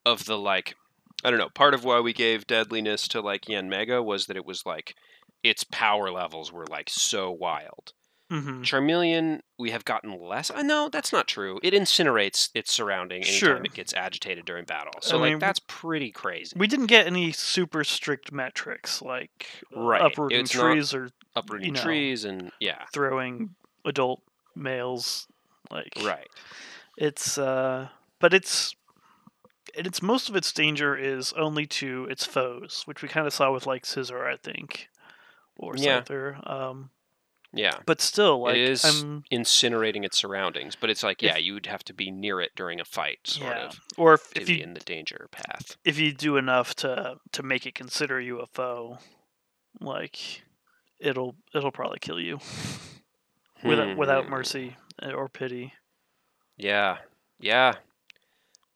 of the like I don't know. Part of why we gave deadliness to like Yanmega was that it was like its power levels were like so wild. Mhm. Charmeleon, we have gotten less. Uh, no, that's not true. It incinerates its surrounding anytime Sure. it gets agitated during battle. So I like mean, that's pretty crazy. We didn't get any super strict metrics like uh, Right, uprooting it's trees or Uprooting you know. trees and yeah, throwing adult males. Like right. It's uh, but it's it's most of its danger is only to its foes, which we kind of saw with like Scizor, I think, or Yeah. Scyther. Um, Yeah. But still, like is I'm Incinerating its surroundings, but it's like, yeah, you would have to be near it during a fight, sort yeah. of, Or if, to if be you in the danger path. if you do enough to to make it consider you a foe, like it'll it'll probably kill you without without Hmm. mercy uh, or pity. Yeah. Yeah.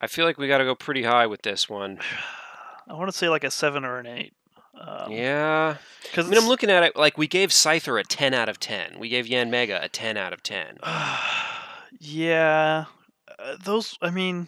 I feel like we got to go pretty high with this one. I want to say like a seven or an eight. Um, yeah. because I mean, I'm looking at it like we gave Scyther a 10 out of 10. We gave Yanmega a 10 out of 10. yeah, uh, those. I mean,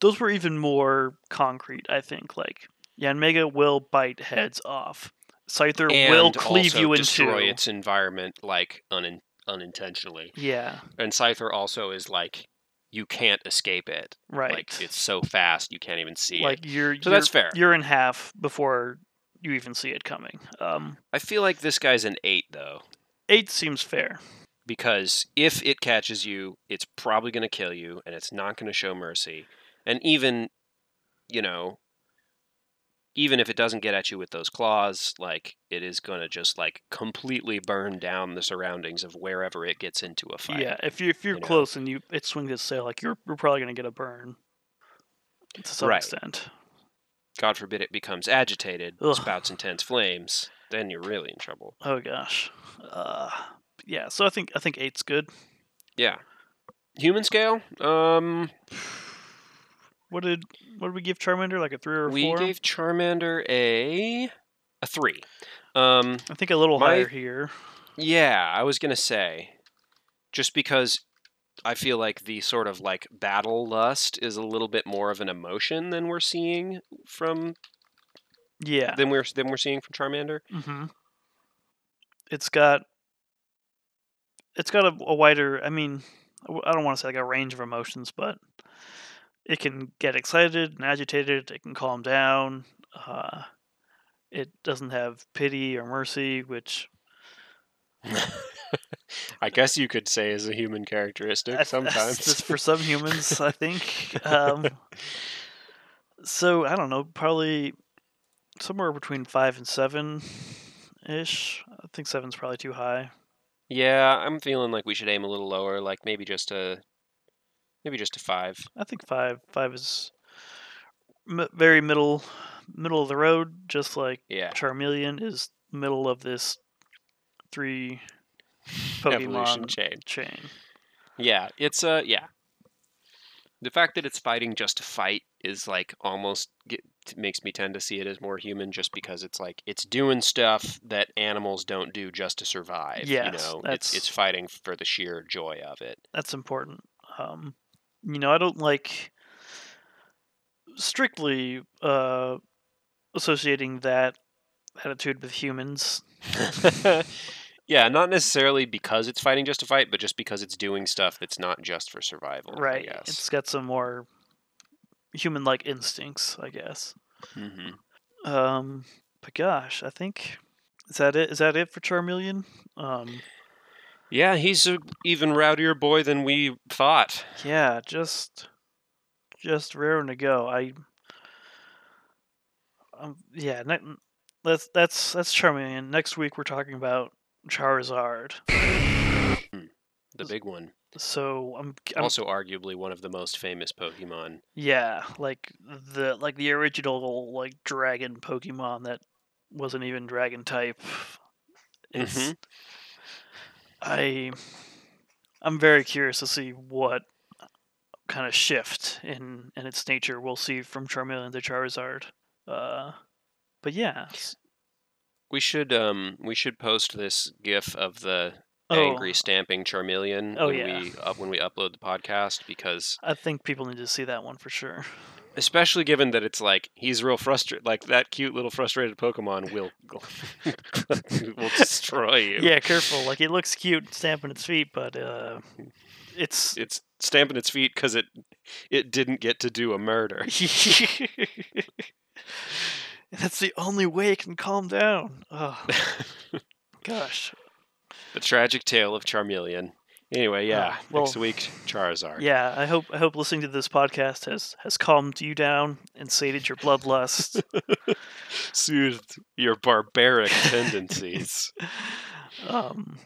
those were even more concrete. I think like Yanmega will bite heads off. Scyther and will cleave you in destroy its environment like unin- unintentionally. Yeah, And Scyther also is like you can't escape it. right. Like it's so fast you can't even see it. like you're So you're, that's fair. You're in half before you even see it coming. Um, I feel like this guy's an 8 though eight seems fair. because if it catches you, it's probably going to kill you and it's not going to show mercy. And even you know even if it doesn't get at you with those claws, like it is going to just like completely burn down the surroundings of wherever it gets into a fight. Yeah, if you if you're you know. close and you it swings its sail, like you're you're probably gonna get a burn to some Right. extent. God forbid it becomes agitated, Ugh. spouts intense flames, then you're really in trouble. Oh gosh. Uh, yeah. So I think I think eight's good. Yeah. Human scale? Um What did what did we give Charmander? Like a three or a we four? gave Charmander a a 3. Um I think a little my- higher here. yeah, I was going to say just because I feel like the sort of like battle lust is a little bit more of an emotion than we're seeing from Yeah. than we're than we're seeing from Charmander. Mm-hmm. It's got it's got a, a wider. I mean, I don't want to say like a range of emotions, but it can get excited and agitated. It can calm down. Uh, it doesn't have pity or mercy, which I guess you could say is a human characteristic sometimes. just for some humans, I think. Um, so I don't know, probably somewhere between five and seven ish. I think seven's probably too high. Yeah, I'm feeling like we should aim a little lower, like maybe just a maybe just a 5. I think five. Five is m- very middle, middle of the road, just like Yeah. Charmeleon is middle of this three Evolution Pokemon chain. chain. Yeah, it's uh yeah. The fact that it's fighting just to fight is like almost get, makes me tend to see it as more human just because it's like it's doing stuff that animals don't do just to survive, Yeah, you know. It's it's fighting for the sheer joy of it. That's important. Um, you know, I don't like strictly uh, associating that attitude with humans. yeah, not necessarily because it's fighting just to fight, but just because it's doing stuff that's not just for survival. right. It's got some more human-like instincts, I guess. hmm Um, but gosh, I think is that it? Is that it for Charmeleon? Um, Yeah, he's an even rowdier boy than we thought. yeah, just just raring to go. I um, yeah, ne- that's that's that's Charmeleon. Next week we're talking about Charizard. The big one. So I'm, I'm Also, arguably one of the most famous Pokemon. yeah, like the like the original like dragon Pokemon that wasn't even dragon type. It's Mhm. I I'm very curious to see what kind of shift in in its nature we'll see from Charmeleon to Charizard. Uh, but yeah, We should um we should post this GIF of the Oh. angry stamping Charmeleon Oh, when yeah. we up when we upload the podcast because I think people need to see that one for sure. especially given that it's like he's real frustrated like that cute little frustrated Pokemon will will destroy you. Yeah, careful. Like it looks cute stamping its feet, but uh, it's It's stamping its feet because it it didn't get to do a murder. That's the only way it can calm down. Oh gosh. the tragic tale of Charmeleon. Anyway, yeah. Uh, well, next week, Charizard. Yeah, I hope I hope listening to this podcast has has calmed you down and sated your bloodlust. Soothed your barbaric tendencies. um,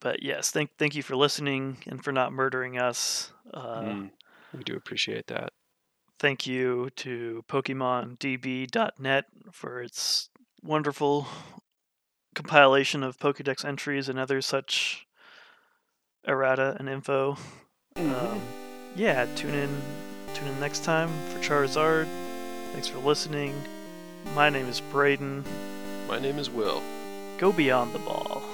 but yes, thank thank you for listening and for not murdering us. Uh, Mm, we do appreciate that. Thank you to PokemonDB.net for its wonderful compilation of Pokedex entries and other such errata and info. Um, yeah, tune in tune in next time for Charizard. Thanks for listening. My name is Braden. My name is Will. Go beyond the ball.